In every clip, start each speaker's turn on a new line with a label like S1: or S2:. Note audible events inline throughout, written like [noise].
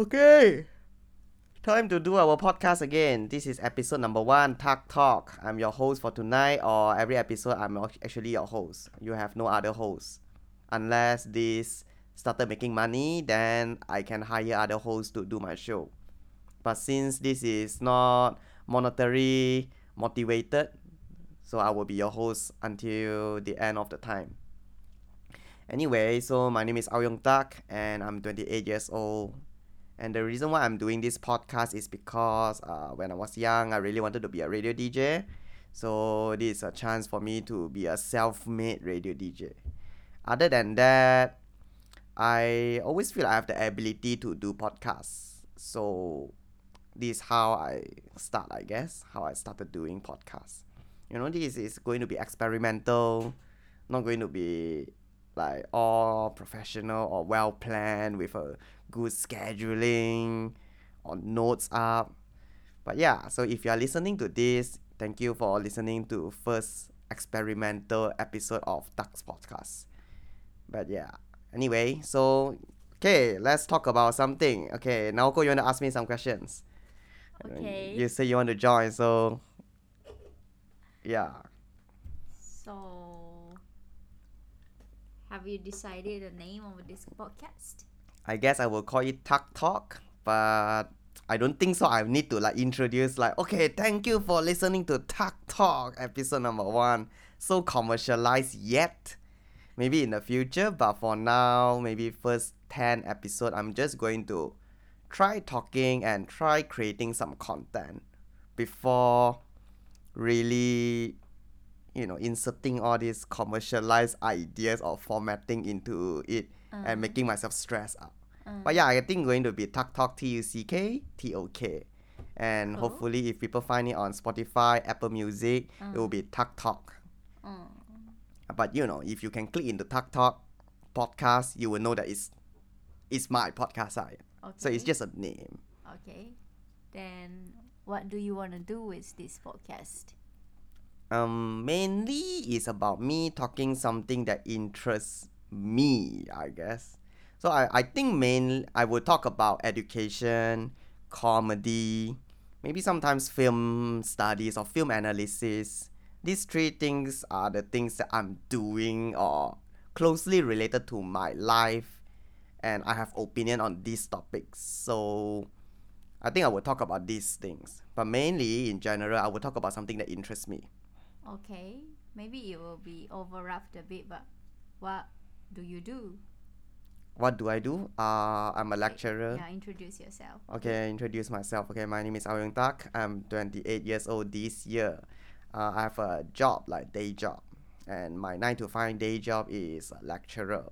S1: Okay. Time to do our podcast again. This is episode number one, Tuck Talk. I'm your host for tonight, or every episode, I'm actually your host. You have no other host. Unless this started making money, then I can hire other hosts to do my show. But since this is not monetary motivated, so I will be your host until the end of the time. Anyway, so my name is Ao Yong Tak and I'm 28 years old. And the reason why I'm doing this podcast is because uh, when I was young, I really wanted to be a radio DJ. So this is a chance for me to be a self-made radio DJ. Other than that, I always feel I have the ability to do podcasts. So this is how I start, I guess, how I started doing podcasts. You know, this is going to be experimental, not going to be like all professional or well planned with a good scheduling or notes up. But yeah, so if you are listening to this, thank you for listening to first experimental episode of Ducks Podcast. But yeah, anyway, so okay, let's talk about something. Okay, Naoko, you want to ask me some questions?
S2: Okay.
S1: You say you want to join, so yeah.
S2: So, have you decided the name of this podcast?
S1: I guess I will call it Tuck Talk, but I don't think so. I need to like introduce like, okay, thank you for listening to Tuck Talk episode number one. So commercialized yet. Maybe in the future, but for now, maybe first 10 episode, I'm just going to try talking and try creating some content before really you know inserting all these commercialized ideas or formatting into it and uh-huh. making myself stress out. Uh-huh. But yeah, I think going to be Tuck Talk T U C K T O K. And
S2: Cool.
S1: hopefully if people find it on Spotify, Apple Music, it will uh-huh. be Tuck Talk. But you know, if you can click into Tuck Talk podcast, you will know that it's it's my podcast. ah.
S2: Okay.
S1: So it's just a name.
S2: okay. Then, what do you want to do with this podcast?
S1: Um, mainly it's about me talking something that interests me, I guess. So I, I think mainly I will talk about education, comedy, maybe sometimes film studies or film analysis. These three things are the things that I'm doing or closely related to my life and I have opinion on these topics. So I think I will talk about these things. But mainly in general I will talk about something that interests me.
S2: Okay. Maybe it will be overwrapped a bit, but what do you do?
S1: What do I do? Uh, I'm a lecturer.
S2: Yeah, introduce yourself.
S1: Okay, introduce myself. Okay, my name is Ao Yong Tak. I'm 28 years old this year. Uh, I have a job, like day job. And my 9 to 5 day job is a lecturer.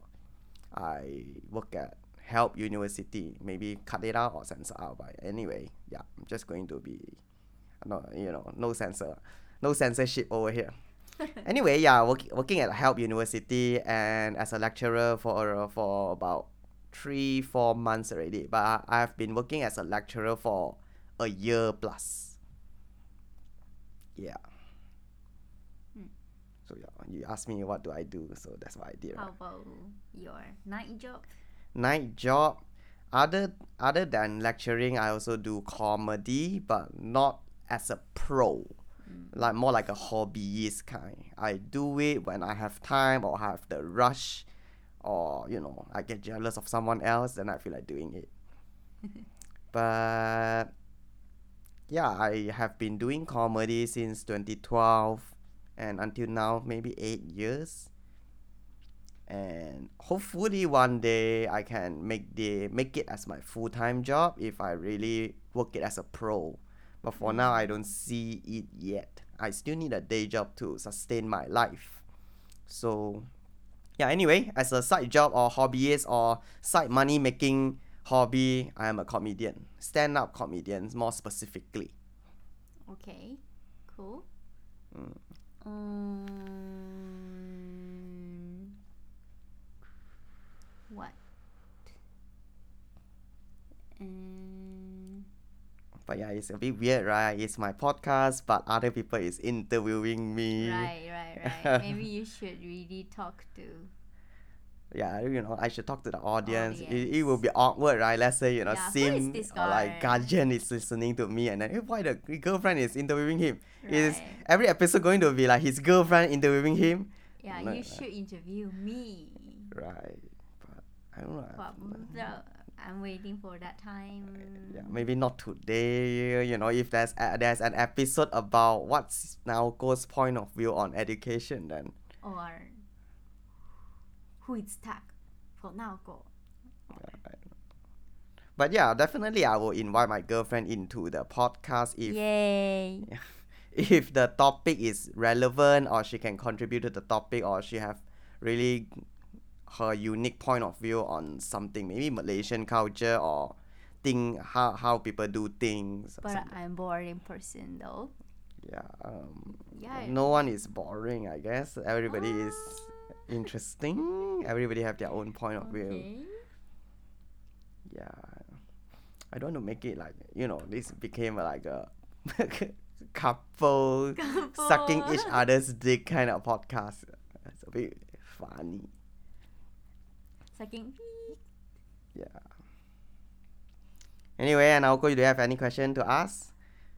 S1: I work at Help University. Maybe cut it out or censor out. But anyway, yeah, I'm just going to be, no, you know, no censor, no censorship over here. [laughs] anyway, yeah, work, working at Help University and as a lecturer for for about three four months already. But I, I've been working as a lecturer for a year plus. Yeah.
S2: Hmm.
S1: So yeah, you asked me what do I do, so that's what I did. right?
S2: How about your night job?
S1: Night job. Other other than lecturing, I also do comedy, but not as a pro like more like a hobbyist kind. I do it when I have time or have the rush, or you know I get jealous of someone else, then I feel like doing it. [laughs] but yeah, I have been doing comedy since 2012, and until now maybe eight years. And hopefully one day I can make the make it as my full time job if I really work it as a pro. But for now, I don't see it yet. I still need a day job to sustain my life. So, yeah, anyway, as a side job or hobbyist or side money making hobby, I am a comedian. Stand up comedian, more specifically.
S2: Okay. Cool.
S1: Mm.
S2: Um, what?
S1: But yeah, it's a bit weird, right? It's my podcast, but other people is interviewing me.
S2: right, right, right. [laughs] Maybe you should really talk to
S1: yeah, you know, I should talk to the audience. It, it will be awkward, right? Let's say, you know,
S2: Yeah,
S1: Sim or like guardian is listening to me and then eh, why the girlfriend is interviewing him?
S2: Right.
S1: Is every episode going to be like his girlfriend interviewing him?
S2: Yeah,
S1: No,
S2: you should interview me.
S1: Right. But I don't know.
S2: But the- I'm waiting for that time.
S1: yeah, maybe not today. You know, if there's a, there's an episode about what's Naoko's point of view on education, then
S2: Or who is tag for now go.
S1: but yeah, definitely I will invite my girlfriend into the podcast if
S2: Yay. [laughs]
S1: if the topic is relevant or she can contribute to the topic or she have really her unique point of view on something maybe malaysian culture or thing how, how people do things
S2: But. I'm boring person though.
S1: yeah um,
S2: Yeah.
S1: no one is boring i guess everybody is
S2: Ah,
S1: interesting everybody have their own point of view
S2: Okay.
S1: yeah i don't want to make it like you know this became like a [laughs] couple sucking each other's dick kind of podcast. It's a bit funny.
S2: Sucking.
S1: Yeah. Anyway, and Naoko, do you have any question to ask?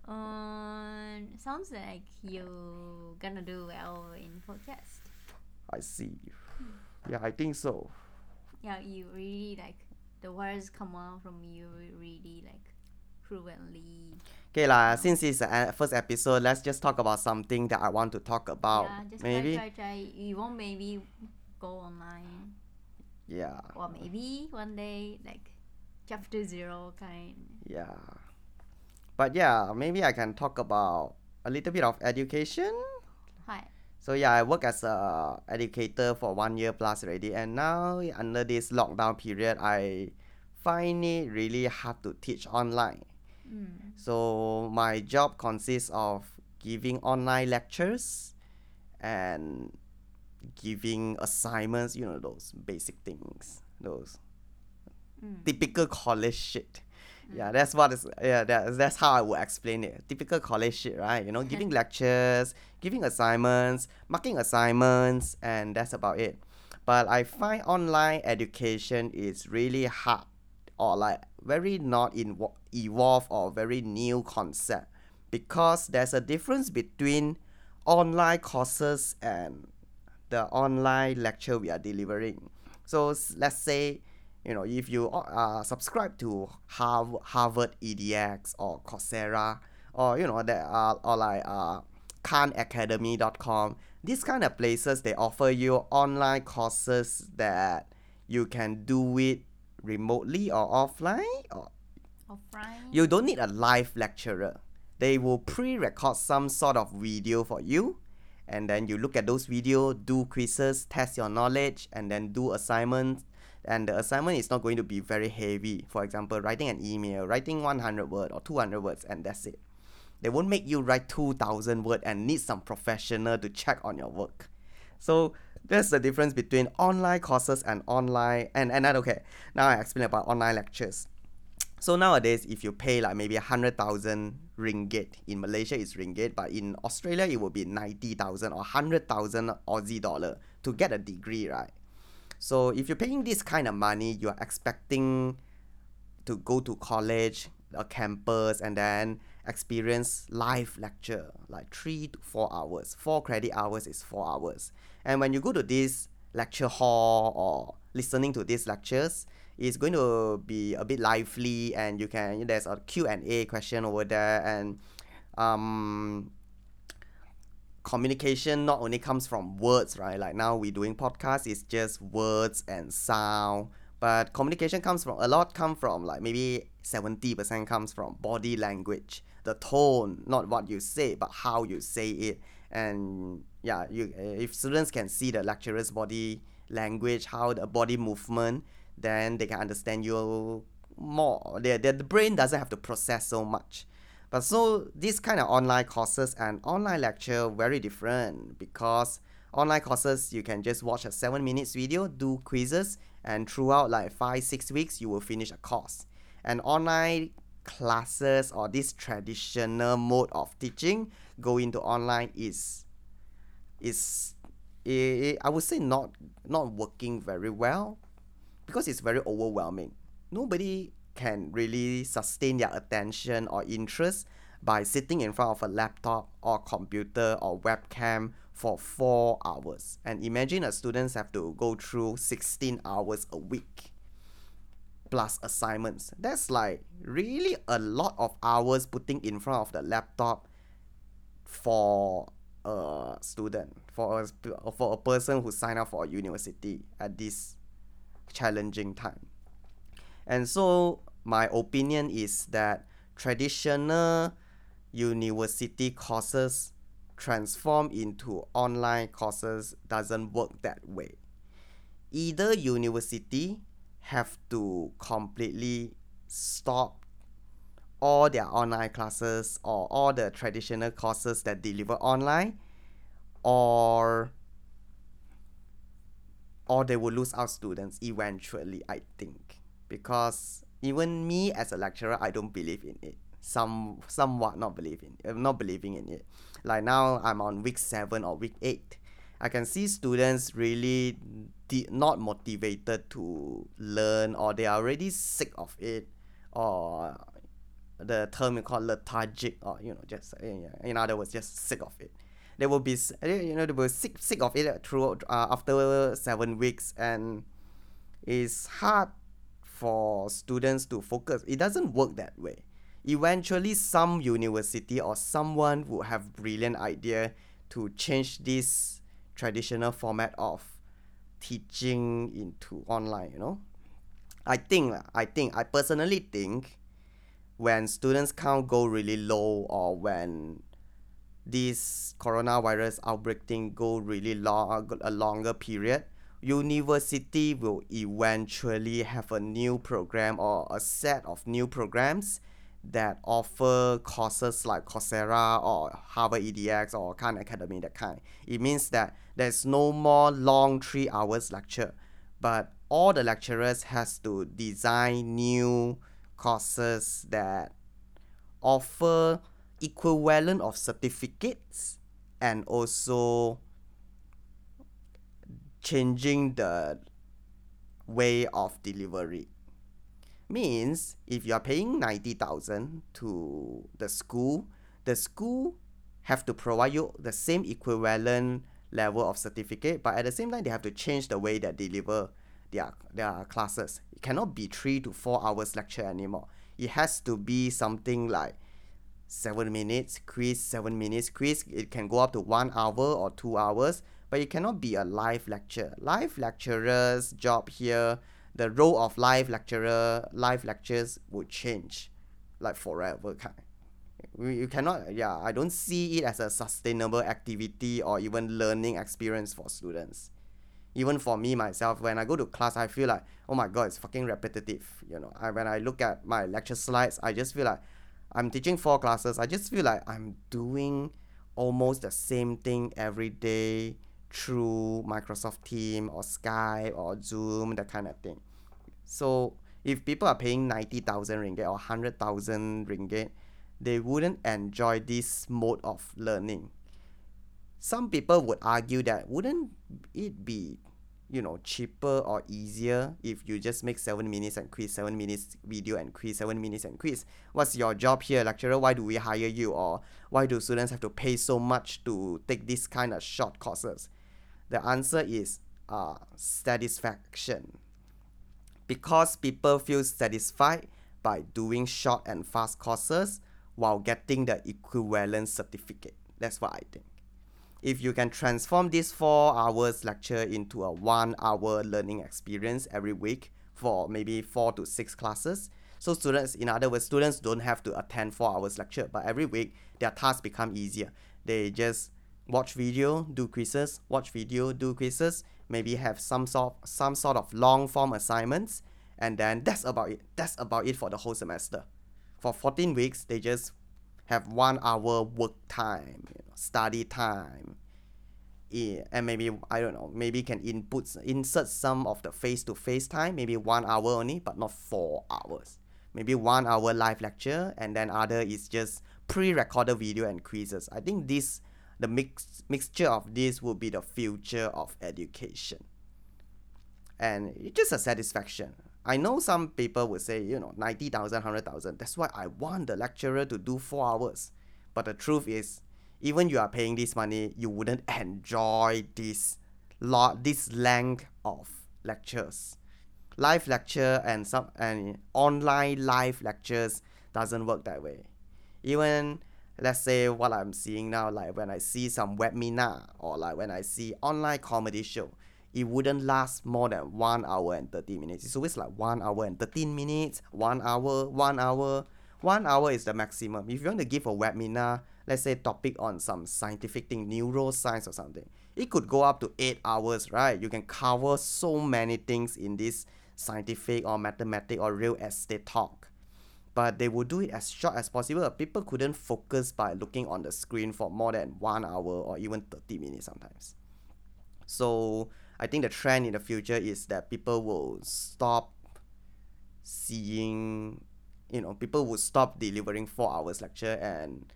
S2: Um, sounds like you're gonna do well in podcast.
S1: I see. Yeah, I think so.
S2: Yeah, you really like the words come out from you really like fluently.
S1: Okay lah, since it's the first episode, let's just talk about something that I want to talk about.
S2: yeah, just
S1: maybe.
S2: try, try, try. You won't maybe go online,
S1: Yeah.
S2: or maybe one day like chapter zero kind.
S1: Yeah. But yeah, maybe I can talk about a little bit of education.
S2: Hi.
S1: So yeah, I work as a educator for one year plus already, and now under this lockdown period, I find it really hard to teach online.
S2: Mm.
S1: So my job consists of giving online lectures and giving assignments, you know, those basic things, those
S2: Mm.
S1: typical college shit. Yeah, that's what is yeah, that's that's how I would explain it. Typical college shit, right? You know, [laughs] giving lectures, giving assignments, marking assignments, and that's about it. But I find online education is really hard or like very not in evolved or very new concept because there's a difference between online courses and the online lecture we are delivering. So let's say, you know, if you uh, subscribe to Harv- Harvard EDX or Coursera or you know that are or like uh, khanacademy.com, these kind of places they offer you online courses that you can do it remotely or offline or
S2: Offline.
S1: you don't need a live lecturer. They will pre-record some sort of video for you, and then you look at those video, do quizzes, test your knowledge, and then do assignments. And the assignment is not going to be very heavy. For example, writing an email, writing 100 word or 200 words, and that's it. They won't make you write 2,000 word and need some professional to check on your work. So that's the difference between online courses and online and and okay. Now I explain about online lectures. So nowadays, if you pay like maybe a hundred thousand ringgit in Malaysia, it's ringgit, but in Australia, it will be ninety thousand or hundred thousand Aussie dollar to get a degree, right? So if you're paying this kind of money, you are expecting to go to college, a campus, and then experience live lecture like three to four hours. Four credit hours is four hours. And when you go to this lecture hall or listening to these lectures, it's going to be a bit lively and you can there's a Q&A question over there and um communication not only comes from words right? Like now we're doing podcast it's just words and sound but communication comes from a lot come from like maybe 70% comes from body language the tone not what you say but how you say it. And yeah you if students can see the lecturer's body language how the body movement then they can understand you more their, their the brain doesn't have to process so much but so this kind of online courses and online lecture very different because online courses you can just watch a seven minutes video, do quizzes, and throughout like five six weeks you will finish a course. And online classes or this traditional mode of teaching go into online is is it, I would say not not working very well because it's very overwhelming. Nobody can really sustain their attention or interest by sitting in front of a laptop or computer or webcam for four hours. And imagine a students have to go through 16 hours a week plus assignments. That's like really a lot of hours putting in front of the laptop for a student, for a, for a person who sign up for a university at this challenging time. And so my opinion is that traditional university courses transform into online courses doesn't work that way. Either university have to completely stop all their online classes or all the traditional courses that deliver online or or they will lose out students eventually i think. Because even me as a lecturer i don't believe in it. Some somewhat not believing uh, not believing in it. Like now i'm on week 7 or week 8 i can see students really did not motivated to learn or they are already sick of it or the term you call lethargic or you know just in other words just sick of it. They will be you know they will sick sick of it throughout uh, after seven weeks and it's hard for students to focus. It doesn't work that way. Eventually some university or someone would have brilliant idea to change this traditional format of teaching into online you know? I think i think i personally think when students count go really low or when this coronavirus outbreak thing go really long a longer period university will eventually have a new program or a set of new programs that offer courses like Coursera or Harvard EDX or Khan Academy that kind. It means that there's no more long three hours lecture, but all the lecturers has to design new courses that offer equivalent of certificates and also changing the way of delivery. Means if you are paying 90,000 to the school, the school have to provide you the same equivalent level of certificate, but at the same time they have to change the way they deliver their their classes. It cannot be three to four hours lecture anymore. It has to be something like seven minutes quiz, seven minutes quiz. It can go up to one hour or two hours, but it cannot be a live lecture. Live lecturers' job here the role of live lecturer, live lectures would change, like forever kind. You cannot, yeah, I don't see it as a sustainable activity or even learning experience for students. Even for me myself, when I go to class, I feel like, oh my god, it's fucking repetitive. You know, I, when I look at my lecture slides, I just feel like I'm teaching four classes. I just feel like I'm doing almost the same thing every day through Microsoft Team or Skype or Zoom, that kind of thing. So if people are paying 90,000 ringgit or 100,000 ringgit, they wouldn't enjoy this mode of learning. Some people would argue that wouldn't it be, you know, cheaper or easier if you just make 7 minutes and quiz, 7 minutes video and quiz, 7 minutes and quiz? What's your job here, lecturer? Why do we hire you? Or why do students have to pay so much to take this kind of short courses? The answer is uh, satisfaction. Because people feel satisfied by doing short and fast courses while getting the equivalent certificate. That's what I think. If you can transform this four hours lecture into a one hour learning experience every week for maybe four to six classes, so students, in other words, students don't have to attend four hours lecture, but every week their tasks become easier. They just watch video, do quizzes, watch video, do quizzes, maybe have some sort some sort of long form assignments, and then that's about it. That's about it for the whole semester. For 14 weeks, they just have one hour work time, you know, study time. Yeah, and maybe I don't know, maybe can input insert some of the face to face time, maybe one hour only, but not four hours. Maybe one hour live lecture and then other is just pre-recorded video and quizzes. I think this the mix mixture of this will be the future of education. And it's just a satisfaction. I know some people would say, you know, 90,000, 100,000. That's why I want the lecturer to do four hours. But the truth is, even you are paying this money, you wouldn't enjoy this lot, this length of lectures. Live lecture and some and online live lectures doesn't work that way. Even let's say what I'm seeing now, like when I see some webinar or like when I see online comedy show, it wouldn't last more than one hour and 30 minutes. It's always like one hour and 13 minutes, one hour, one hour. One hour is the maximum. If you want to give a webinar, let's say topic on some scientific thing, neuroscience or something, it could go up to eight hours, right? You can cover so many things in this scientific or mathematic or real estate talk. But they would do it as short as possible. People couldn't focus by looking on the screen for more than one hour or even 30 minutes sometimes. So I think the trend in the future is that people will stop seeing, you know, people will stop delivering four hours lecture and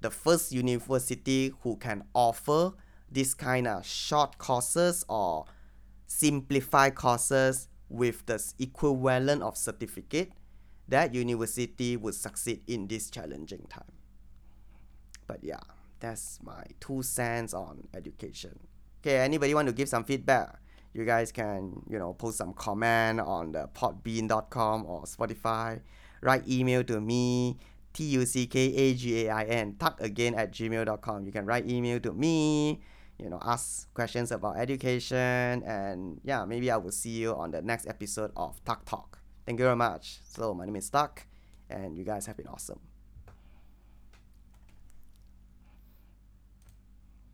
S1: the first university who can offer this kind of short courses or simplified courses with the equivalent of certificate, that university would succeed in this challenging time. But yeah, that's my two cents on education. Okay, anybody want to give some feedback? You guys can, you know, post some comment on the podbean.com or Spotify. Write email to me, T-U-C-K-A-G-A-I-N, tuck again at gmail.com. You can write email to me, you know, ask questions about education. And yeah, maybe I will see you on the next episode of Tuck Talk. Thank you very much. So my name is Tuck and you guys have been awesome.